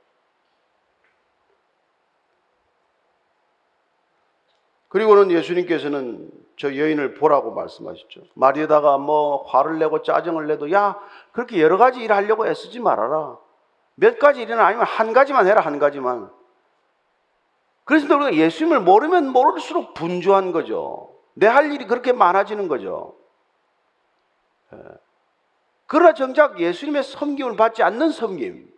그리고는 예수님께서는 저 여인을 보라고 말씀하셨죠. 말이다가 뭐 화를 내고 짜증을 내도 야 그렇게 여러 가지 일 하려고 애쓰지 말아라. 몇 가지 일이나 아니면 한 가지만 해라 한 가지만. 그래서 우리가 예수님을 모르면 모를수록 분주한 거죠. 내 할 일이 그렇게 많아지는 거죠. 예. 그러나 정작 예수님의 섬김을 받지 않는 섬김.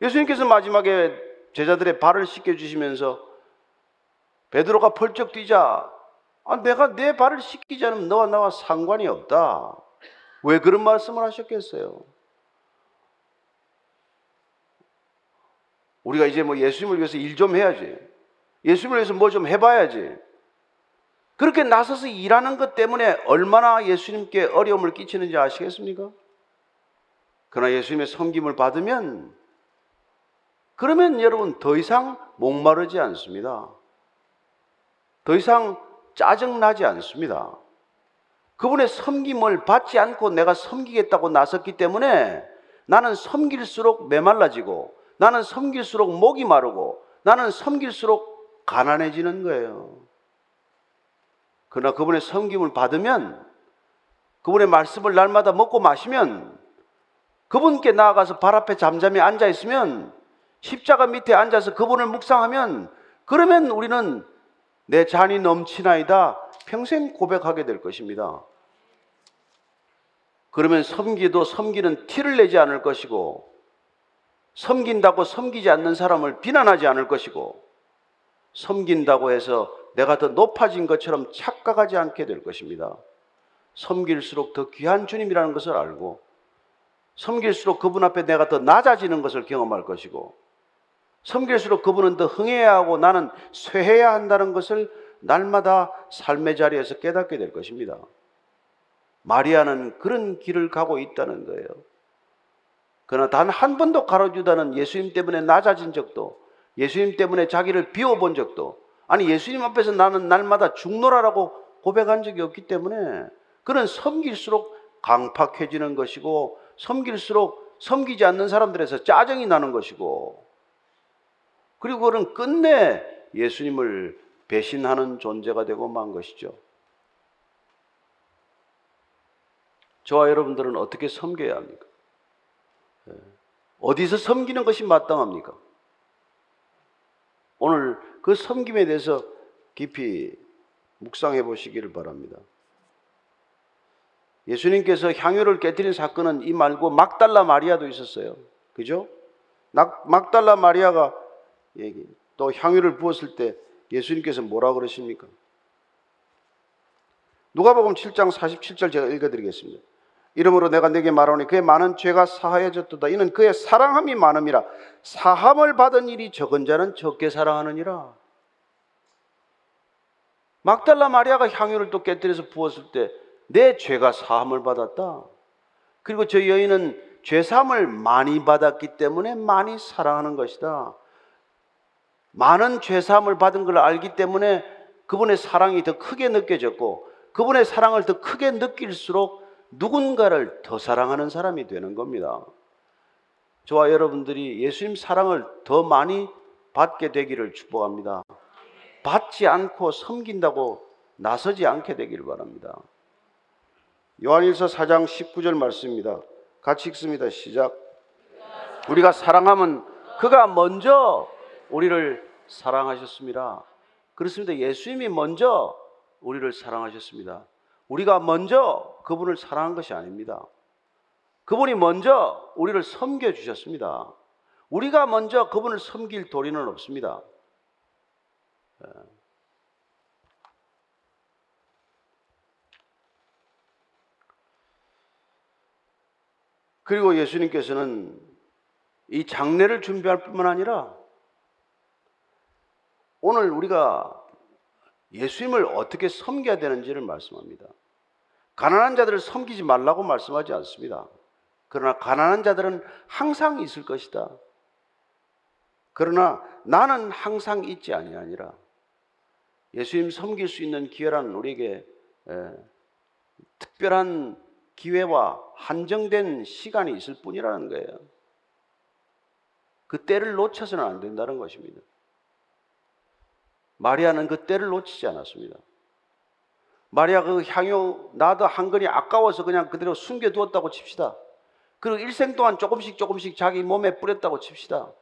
예수님께서 마지막에 제자들의 발을 씻겨주시면서 베드로가 펄쩍 뛰자 아, 내가 내 발을 씻기지 않으면 너와 나와 상관이 없다. 왜 그런 말씀을 하셨겠어요? 우리가 이제 뭐 예수님을 위해서 일 좀 해야지. 예수님을 위해서 뭐 좀 해봐야지. 그렇게 나서서 일하는 것 때문에 얼마나 예수님께 어려움을 끼치는지 아시겠습니까? 그러나 예수님의 섬김을 받으면 그러면 여러분 더 이상 목마르지 않습니다. 더 이상 짜증나지 않습니다. 그분의 섬김을 받지 않고 내가 섬기겠다고 나섰기 때문에 나는 섬길수록 메말라지고 나는 섬길수록 목이 마르고 나는 섬길수록 가난해지는 거예요. 그러나 그분의 섬김을 받으면 그분의 말씀을 날마다 먹고 마시면 그분께 나아가서 발 앞에 잠잠히 앉아 있으면 십자가 밑에 앉아서 그분을 묵상하면 그러면 우리는 내 잔이 넘치나이다 평생 고백하게 될 것입니다. 그러면 섬기도 섬기는 티를 내지 않을 것이고 섬긴다고 섬기지 않는 사람을 비난하지 않을 것이고 섬긴다고 해서 내가 더 높아진 것처럼 착각하지 않게 될 것입니다. 섬길수록 더 귀한 주님이라는 것을 알고 섬길수록 그분 앞에 내가 더 낮아지는 것을 경험할 것이고 섬길수록 그분은 더 흥해야 하고 나는 쇠해야 한다는 것을 날마다 삶의 자리에서 깨닫게 될 것입니다. 마리아는 그런 길을 가고 있다는 거예요. 그러나 단 한 번도 가로주다는 예수님 때문에 낮아진 적도 예수님 때문에 자기를 비워본 적도 아니 예수님 앞에서 나는 날마다 죽노라라고 고백한 적이 없기 때문에 그는 섬길수록 강팍해지는 것이고 섬길수록 섬기지 않는 사람들에서 짜증이 나는 것이고 그리고 그는 끝내 예수님을 배신하는 존재가 되고 만 것이죠. 저와 여러분들은 어떻게 섬겨야 합니까? 예. 어디서 섬기는 것이 마땅합니까? 오늘 그 섬김에 대해서 깊이 묵상해 보시기를 바랍니다. 예수님께서 향유를 깨뜨린 사건은 이 말고 막달라 마리아도 있었어요. 그죠? 막달라 마리아가 또 향유를 부었을 때 예수님께서 뭐라 그러십니까? 누가복음 7장 47절 제가 읽어드리겠습니다. 이름으로 내가 내게 말하니 그의 많은 죄가 사하여졌도다. 이는 그의 사랑함이 많음이라. 사함을 받은 일이 적은 자는 적게 사랑하느니라. 막달라 마리아가 향유를 또 깨뜨려서 부었을 때 내 죄가 사함을 받았다. 그리고 저 여인은 죄 사함을 많이 받았기 때문에 많이 사랑하는 것이다. 많은 죄 사함을 받은 걸 알기 때문에 그분의 사랑이 더 크게 느껴졌고 그분의 사랑을 더 크게 느낄수록 누군가를 더 사랑하는 사람이 되는 겁니다. 저와 여러분들이 예수님 사랑을 더 많이 받게 되기를 축복합니다. 받지 않고 섬긴다고 나서지 않게 되기를 바랍니다. 요한일서 4장 19절 말씀입니다. 같이 읽습니다. 시작. 우리가 사랑하면 그가 먼저 우리를 사랑하셨습니다. 그렇습니다. 예수님이 먼저 우리를 사랑하셨습니다. 우리가 먼저 그분을 사랑한 것이 아닙니다. 그분이 먼저 우리를 섬겨 주셨습니다. 우리가 먼저 그분을 섬길 도리는 없습니다. 예. 그리고 예수님께서는 이 장례를 준비할 뿐만 아니라 오늘 우리가 예수님을 어떻게 섬겨야 되는지를 말씀합니다. 가난한 자들을 섬기지 말라고 말씀하지 않습니다. 그러나 가난한 자들은 항상 있을 것이다. 그러나 나는 항상 있지 아니하니라. 예수님 섬길 수 있는 기회란 우리에게 에, 특별한 기회와 한정된 시간이 있을 뿐이라는 거예요. 그 때를 놓쳐서는 안 된다는 것입니다. 마리아는 그 때를 놓치지 않았습니다. 마리아 그 향유 나도 한 건이 아까워서 그냥 그대로 숨겨두었다고 칩시다. 그리고 일생 동안 조금씩 조금씩 자기 몸에 뿌렸다고 칩시다.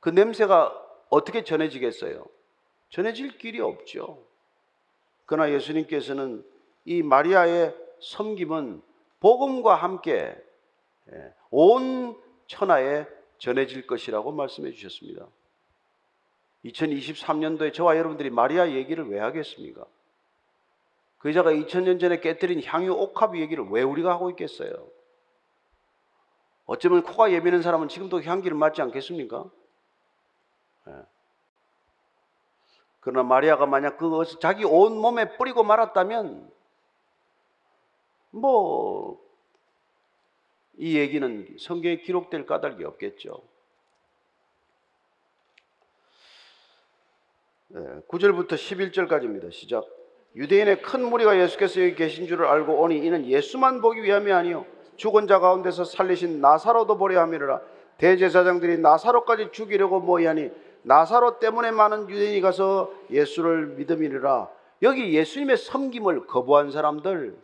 그 냄새가 어떻게 전해지겠어요? 전해질 길이 없죠. 그러나 예수님께서는 이 마리아의 섬김은 복음과 함께 예, 온 천하에 전해질 것이라고 말씀해 주셨습니다. 2023년도에 저와 여러분들이 마리아 얘기를 왜 하겠습니까? 그 여자가 2000년 전에 깨뜨린 향유 옥합 얘기를 왜 우리가 하고 있겠어요? 어쩌면 코가 예민한 사람은 지금도 향기를 맡지 않겠습니까? 네. 그러나 마리아가 만약 그것을 자기 온 몸에 뿌리고 말았다면 뭐 이 얘기는 성경에 기록될 까닭이 없겠죠. 9절부터 11절까지입니다. 시작. 유대인의 큰 무리가 예수께서 여기 계신 줄을 알고 오니 이는 예수만 보기 위함이 아니요. 죽은 자 가운데서 살리신 나사로도 보려 함이라. 대제사장들이 나사로까지 죽이려고 모이하니 나사로 때문에 많은 유대인이 가서 예수를 믿음이라. 여기 예수님의 섬김을 거부한 사람들.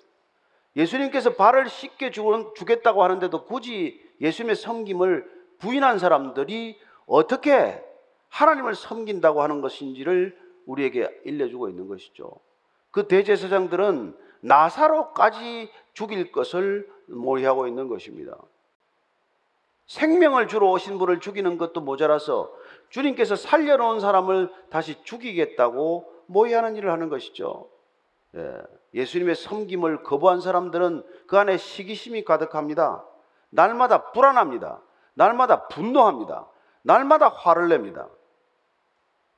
예수님께서 발을 씻게 주겠다고 하는데도 굳이 예수님의 섬김을 부인한 사람들이 어떻게 하나님을 섬긴다고 하는 것인지를 우리에게 일러주고 있는 것이죠. 그 대제사장들은 나사로까지 죽일 것을 모의하고 있는 것입니다. 생명을 주러 오신 분을 죽이는 것도 모자라서 주님께서 살려놓은 사람을 다시 죽이겠다고 모의하는 일을 하는 것이죠. 예, 수님의 섬김을 거부한 사람들은 그 안에 시기심이 가득합니다. 날마다 불안합니다. 날마다 분노합니다. 날마다 화를 냅니다.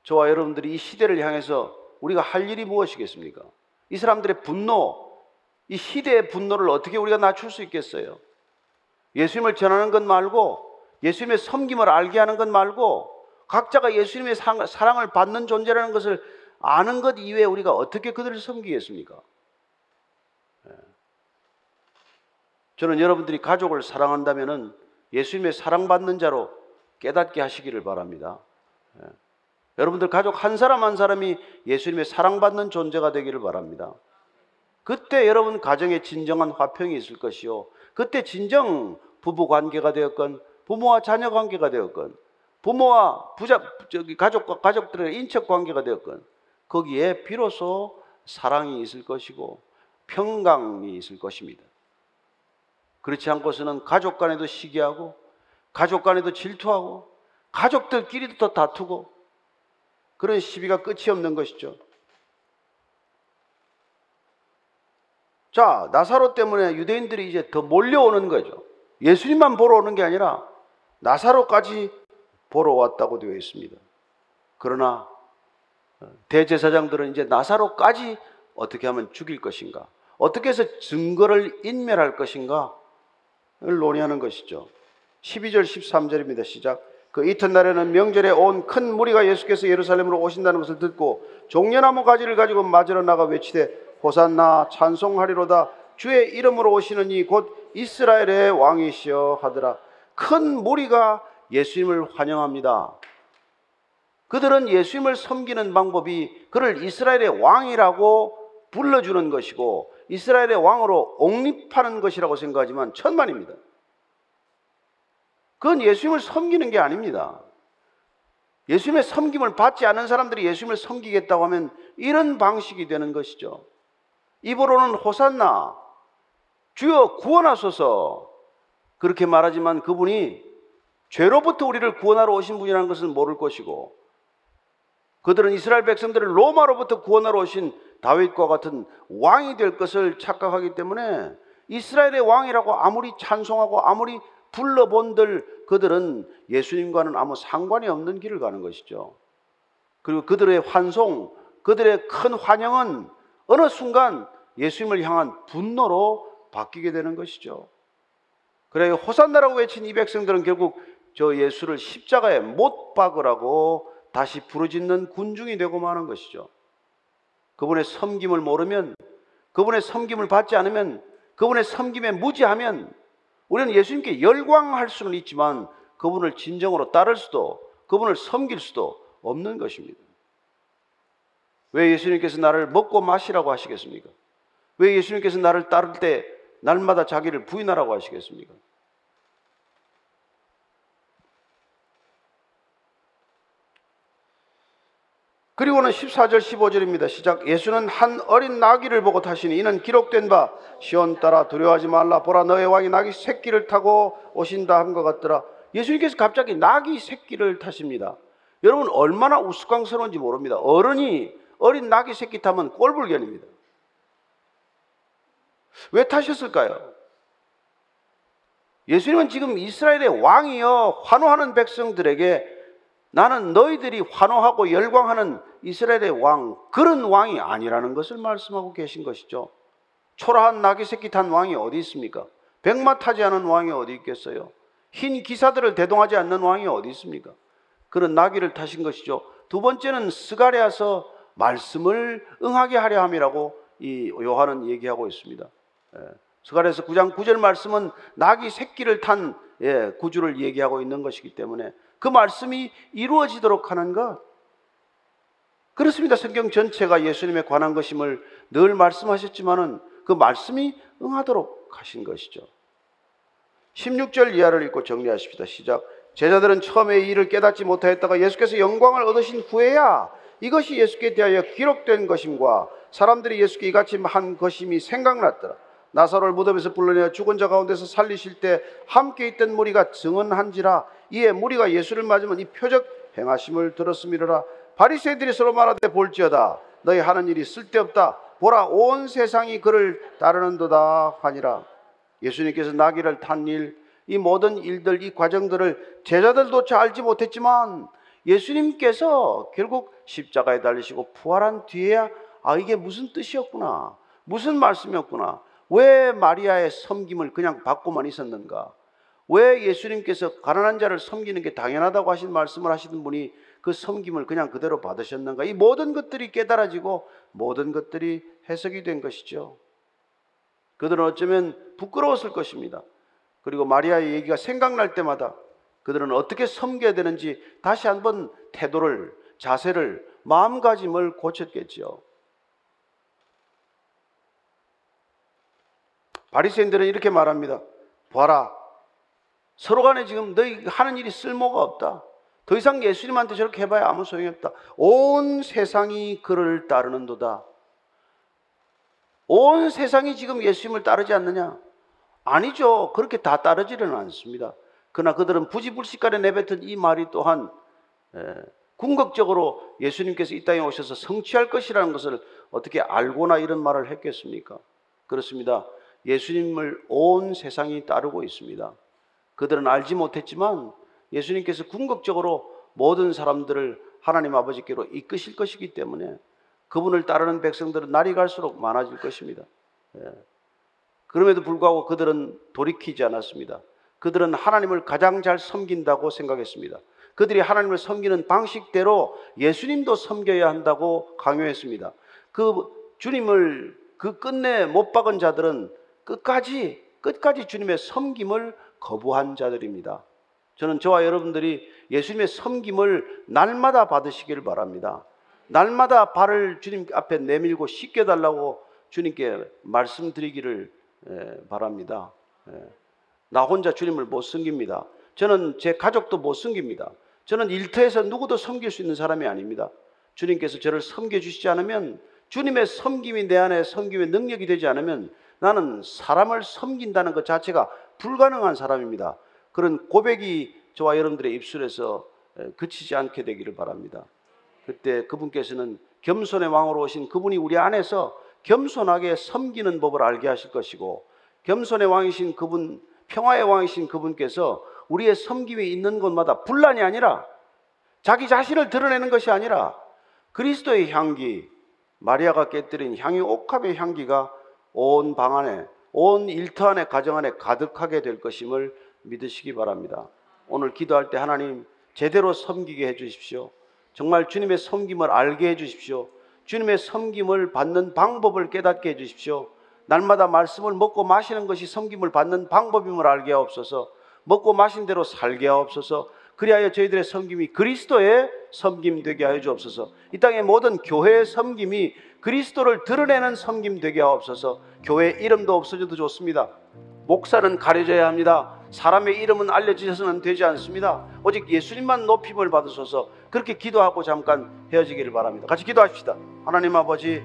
저와 여러분들이 이 시대를 향해서 우리가 할 일이 무엇이겠습니까? 이 사람들의 분노, 이 시대의 분노를 어떻게 우리가 낮출 수 있겠어요? 예수님을 전하는 것 말고 예수님의 섬김을 알게 하는 것 말고 각자가 예수님의 사랑을 받는 존재라는 것을 아는 것 이외에 우리가 어떻게 그들을 섬기겠습니까? 예. 저는 여러분들이 가족을 사랑한다면은 예수님의 사랑받는 자로 깨닫게 하시기를 바랍니다. 예. 여러분들 가족 한 사람 한 사람이 예수님의 사랑받는 존재가 되기를 바랍니다. 그때 여러분 가정에 진정한 화평이 있을 것이요. 그때 진정 부부 관계가 되었건 부모와 자녀 관계가 되었건 부모와 부자 저기 가족과 가족들의 인척 관계가 되었건 거기에 비로소 사랑이 있을 것이고 평강이 있을 것입니다. 그렇지 않고서는 가족 간에도 시기하고 가족 간에도 질투하고 가족들끼리도 더 다투고 그런 시비가 끝이 없는 것이죠. 자, 나사로 때문에 유대인들이 이제 더 몰려오는 거죠. 예수님만 보러 오는 게 아니라 나사로까지 보러 왔다고 되어 있습니다. 그러나 대제사장들은 이제 나사로까지 어떻게 하면 죽일 것인가? 어떻게 해서 증거를 인멸할 것인가? 를 논의하는 것이죠. 12절 13절입니다. 시작. 그 이튿날에는 명절에 온 큰 무리가 예수께서 예루살렘으로 오신다는 것을 듣고 종려나무 가지를 가지고 맞으러 나가 외치되 호산나 찬송하리로다 주의 이름으로 오시는 이 곧 이스라엘의 왕이시여 하더라. 큰 무리가 예수님을 환영합니다. 그들은 예수님을 섬기는 방법이 그를 이스라엘의 왕이라고 불러주는 것이고 이스라엘의 왕으로 옹립하는 것이라고 생각하지만 천만입니다. 그건 예수님을 섬기는 게 아닙니다. 예수님의 섬김을 받지 않은 사람들이 예수님을 섬기겠다고 하면 이런 방식이 되는 것이죠. 입으로는 호산나, 주여 구원하소서 그렇게 말하지만 그분이 죄로부터 우리를 구원하러 오신 분이라는 것을 모를 것이고 그들은 이스라엘 백성들을 로마로부터 구원하러 오신 다윗과 같은 왕이 될 것을 착각하기 때문에 이스라엘의 왕이라고 아무리 찬송하고 아무리 불러본들 그들은 예수님과는 아무 상관이 없는 길을 가는 것이죠. 그리고 그들의 환송, 그들의 큰 환영은 어느 순간 예수님을 향한 분노로 바뀌게 되는 것이죠. 그래 호산나라고 외친 이 백성들은 결국 저 예수를 십자가에 못 박으라고 다시 부르짖는 군중이 되고 마는 것이죠. 그분의 섬김을 모르면 그분의 섬김을 받지 않으면 그분의 섬김에 무지하면 우리는 예수님께 열광할 수는 있지만 그분을 진정으로 따를 수도 그분을 섬길 수도 없는 것입니다. 왜 예수님께서 나를 먹고 마시라고 하시겠습니까? 왜 예수님께서 나를 따를 때 날마다 자기를 부인하라고 하시겠습니까? 그리고는 14절 15절입니다. 시작. 예수는 한 어린 나귀를 보고 타시니 이는 기록된 바 시온 따라 두려워하지 말라 보라 너의 왕이 나귀 새끼를 타고 오신다 한것 같더라. 예수님께서 갑자기 나귀 새끼를 타십니다. 여러분 얼마나 우스꽝스러운지 모릅니다. 어른이 어린 나귀 새끼 타면 꼴불견입니다. 왜 타셨을까요? 예수님은 지금 이스라엘의 왕이여 환호하는 백성들에게 나는 너희들이 환호하고 열광하는 이스라엘의 왕, 그런 왕이 아니라는 것을 말씀하고 계신 것이죠. 초라한 나귀 새끼 탄 왕이 어디 있습니까? 백마 타지 않은 왕이 어디 있겠어요? 흰 기사들을 대동하지 않는 왕이 어디 있습니까? 그런 나귀를 타신 것이죠. 두 번째는 스가랴서 말씀을 응하게 하려 함이라고 이 요한은 얘기하고 있습니다. 예. 스가랴서 9장 9절 말씀은 나귀 새끼를 탄 예, 구주를 얘기하고 있는 것이기 때문에 그 말씀이 이루어지도록 하는 것. 그렇습니다. 성경 전체가 예수님에 관한 것임을 늘 말씀하셨지만은 그 말씀이 응하도록 하신 것이죠. 16절 이하를 읽고 정리하십시다. 시작. 제자들은 처음에 이 일을 깨닫지 못하였다가 예수께서 영광을 얻으신 후에야 이것이 예수께 대하여 기록된 것임과 사람들이 예수께 이같이 한 것임이 생각났더라. 나사로를 무덤에서 불러내어 죽은 자 가운데서 살리실 때 함께 있던 무리가 증언한지라 이에 무리가 예수를 맞으면 이 표적 행하심을 들었음이라. 바리새인들이 서로 말하되 볼지어다. 너희 하는 일이 쓸데없다. 보라 온 세상이 그를 따르는도다 하니라. 예수님께서 나귀를 탄 일, 이 모든 일들, 이 과정들을 제자들도잘 알지 못했지만 예수님께서 결국 십자가에 달리시고 부활한 뒤에야 아 이게 무슨 뜻이었구나. 무슨 말씀이었구나 왜 마리아의 섬김을 그냥 받고만 있었는가? 왜 예수님께서 가난한 자를 섬기는 게 당연하다고 하신 말씀을 하시는 분이 그 섬김을 그냥 그대로 받으셨는가? 이 모든 것들이 깨달아지고 모든 것들이 해석이 된 것이죠. 그들은 어쩌면 부끄러웠을 것입니다. 그리고 마리아의 얘기가 생각날 때마다 그들은 어떻게 섬겨야 되는지 다시 한번 태도를, 자세를, 마음가짐을 고쳤겠지요. 바리새인들은 이렇게 말합니다. 봐라. 서로 간에 지금 너희 하는 일이 쓸모가 없다. 더 이상 예수님한테 저렇게 해봐야 아무 소용이 없다. 온 세상이 그를 따르는도다. 온 세상이 지금 예수님을 따르지 않느냐? 아니죠. 그렇게 다 따르지는 않습니다. 그러나 그들은 부지불식간에 내뱉은 이 말이 또한 예, 궁극적으로 예수님께서 이 땅에 오셔서 성취할 것이라는 것을 어떻게 알고나 이런 말을 했겠습니까? 그렇습니다. 예수님을 온 세상이 따르고 있습니다. 그들은 알지 못했지만 예수님께서 궁극적으로 모든 사람들을 하나님 아버지께로 이끄실 것이기 때문에 그분을 따르는 백성들은 날이 갈수록 많아질 것입니다. 예. 그럼에도 불구하고 그들은 돌이키지 않았습니다. 그들은 하나님을 가장 잘 섬긴다고 생각했습니다. 그들이 하나님을 섬기는 방식대로 예수님도 섬겨야 한다고 강요했습니다. 그 주님을 그 끝내 못 박은 자들은 끝까지 끝까지 주님의 섬김을 거부한 자들입니다. 저는 저와 여러분들이 예수님의 섬김을 날마다 받으시기를 바랍니다. 날마다 발을 주님 앞에 내밀고 씻겨 달라고 주님께 말씀드리기를 바랍니다. 나 혼자 주님을 못 섬깁니다. 저는 제 가족도 못 섬깁니다. 저는 일터에서 누구도 섬길 수 있는 사람이 아닙니다. 주님께서 저를 섬겨 주시지 않으면 주님의 섬김이 내 안에 섬김의 능력이 되지 않으면 나는 사람을 섬긴다는 것 자체가 불가능한 사람입니다. 그런 고백이 저와 여러분들의 입술에서 그치지 않게 되기를 바랍니다. 그때 그분께서는 겸손의 왕으로 오신 그분이 우리 안에서 겸손하게 섬기는 법을 알게 하실 것이고 겸손의 왕이신 그분, 평화의 왕이신 그분께서 우리의 섬김이 있는 곳마다 분란이 아니라 자기 자신을 드러내는 것이 아니라 그리스도의 향기, 마리아가 깨뜨린 향이 옥합의 향기가 온 방 안에, 온 일터 안에, 가정 안에 가득하게 될 것임을 믿으시기 바랍니다. 오늘 기도할 때 하나님 제대로 섬기게 해 주십시오. 정말 주님의 섬김을 알게 해 주십시오. 주님의 섬김을 받는 방법을 깨닫게 해 주십시오. 날마다 말씀을 먹고 마시는 것이 섬김을 받는 방법임을 알게 하옵소서. 먹고 마신 대로 살게 하옵소서. 그리하여 저희들의 섬김이 그리스도의 섬김 되게 하여 주옵소서. 이 땅의 모든 교회의 섬김이 그리스도를 드러내는 섬김 되게 하옵소서. 교회 이름도 없어져도 좋습니다. 목사는 가려져야 합니다. 사람의 이름은 알려지셔서는 되지 않습니다. 오직 예수님만 높임을 받으소서 그렇게 기도하고 잠깐 헤어지기를 바랍니다. 같이 기도합시다. 하나님 아버지,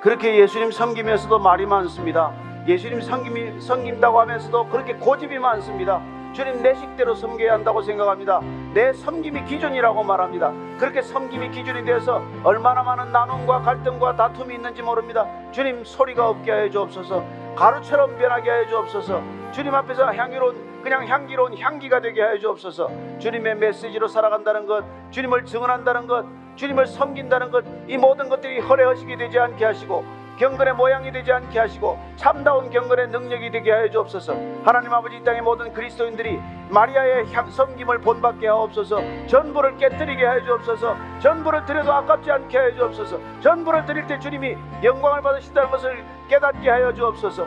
그렇게 예수님 섬기면서도 말이 많습니다. 예수님 섬김이, 섬긴다고 하면서도 그렇게 고집이 많습니다. 주님 내 식대로 섬겨야 한다고 생각합니다. 내 섬김이 기준이라고 말합니다. 그렇게 섬김이 기준이 되어서 얼마나 많은 나눔과 갈등과 다툼이 있는지 모릅니다. 주님 소리가 없게 하여 주옵소서. 가루처럼 변하게 하여 주옵소서. 주님 앞에서 향기로운 그냥 향기로운 향기가 되게 하여 주옵소서. 주님의 메시지로 살아간다는 것, 주님을 증언한다는 것, 주님을 섬긴다는 것, 이 모든 것들이 허례허식이 되지 않게 하시고 경건의 모양이 되지 않게 하시고 참다운 경건의 능력이 되게 하여 주옵소서. 하나님 아버지 이 땅의 모든 그리스도인들이 마리아의 향 섬김을 본받게 하옵소서. 전부를 깨뜨리게 하여 주옵소서. 전부를 드려도 아깝지 않게 하여 주옵소서. 전부를 드릴 때 주님이 영광을 받으신다는 것을 깨닫게 하여 주옵소서.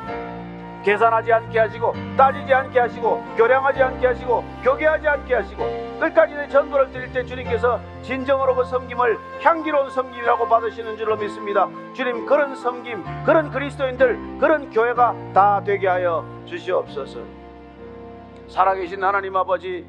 계산하지 않게 하시고 따지지 않게 하시고 교량하지 않게 하시고 교계하지 않게 하시고 끝까지 내 전도를 드릴 때 주님께서 진정으로 그 섬김을 향기로운 섬김이라고 받으시는 줄로 믿습니다. 주님 그런 섬김, 그런 그리스도인들, 그런 교회가 다 되게 하여 주시옵소서. 살아계신 하나님 아버지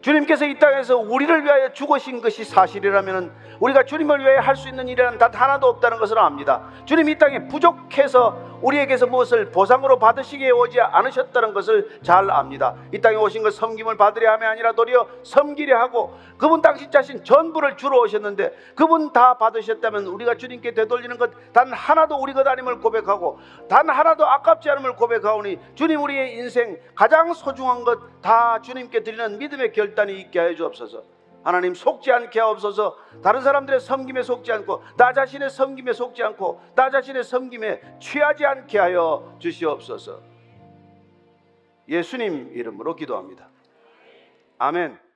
주님께서 이 땅에서 우리를 위하여 죽으신 것이 사실이라면 우리가 주님을 위하여 할 수 있는 일은 단 하나도 없다는 것을 압니다. 주님 이 땅에 부족해서 우리에게서 무엇을 보상으로 받으시기에 오지 않으셨다는 것을 잘 압니다. 이 땅에 오신 것 섬김을 받으려 함이 아니라 도리어 섬기려 하고 그분 당신 자신 전부를 주러 오셨는데 그분 다 받으셨다면 우리가 주님께 되돌리는 것 단 하나도 우리 것 아님을 고백하고 단 하나도 아깝지 않음을 고백하오니 주님 우리의 인생 가장 소중한 것 다 주님께 드리는 믿음의 결단이 있게 하여 주옵소서. 하나님 속지 않게 하옵소서. 다른 사람들의 섬김에 속지 않고 나 자신의 섬김에 속지 않고 나 자신의 섬김에 취하지 않게 하여 주시옵소서. 예수님 이름으로 기도합니다. 아멘.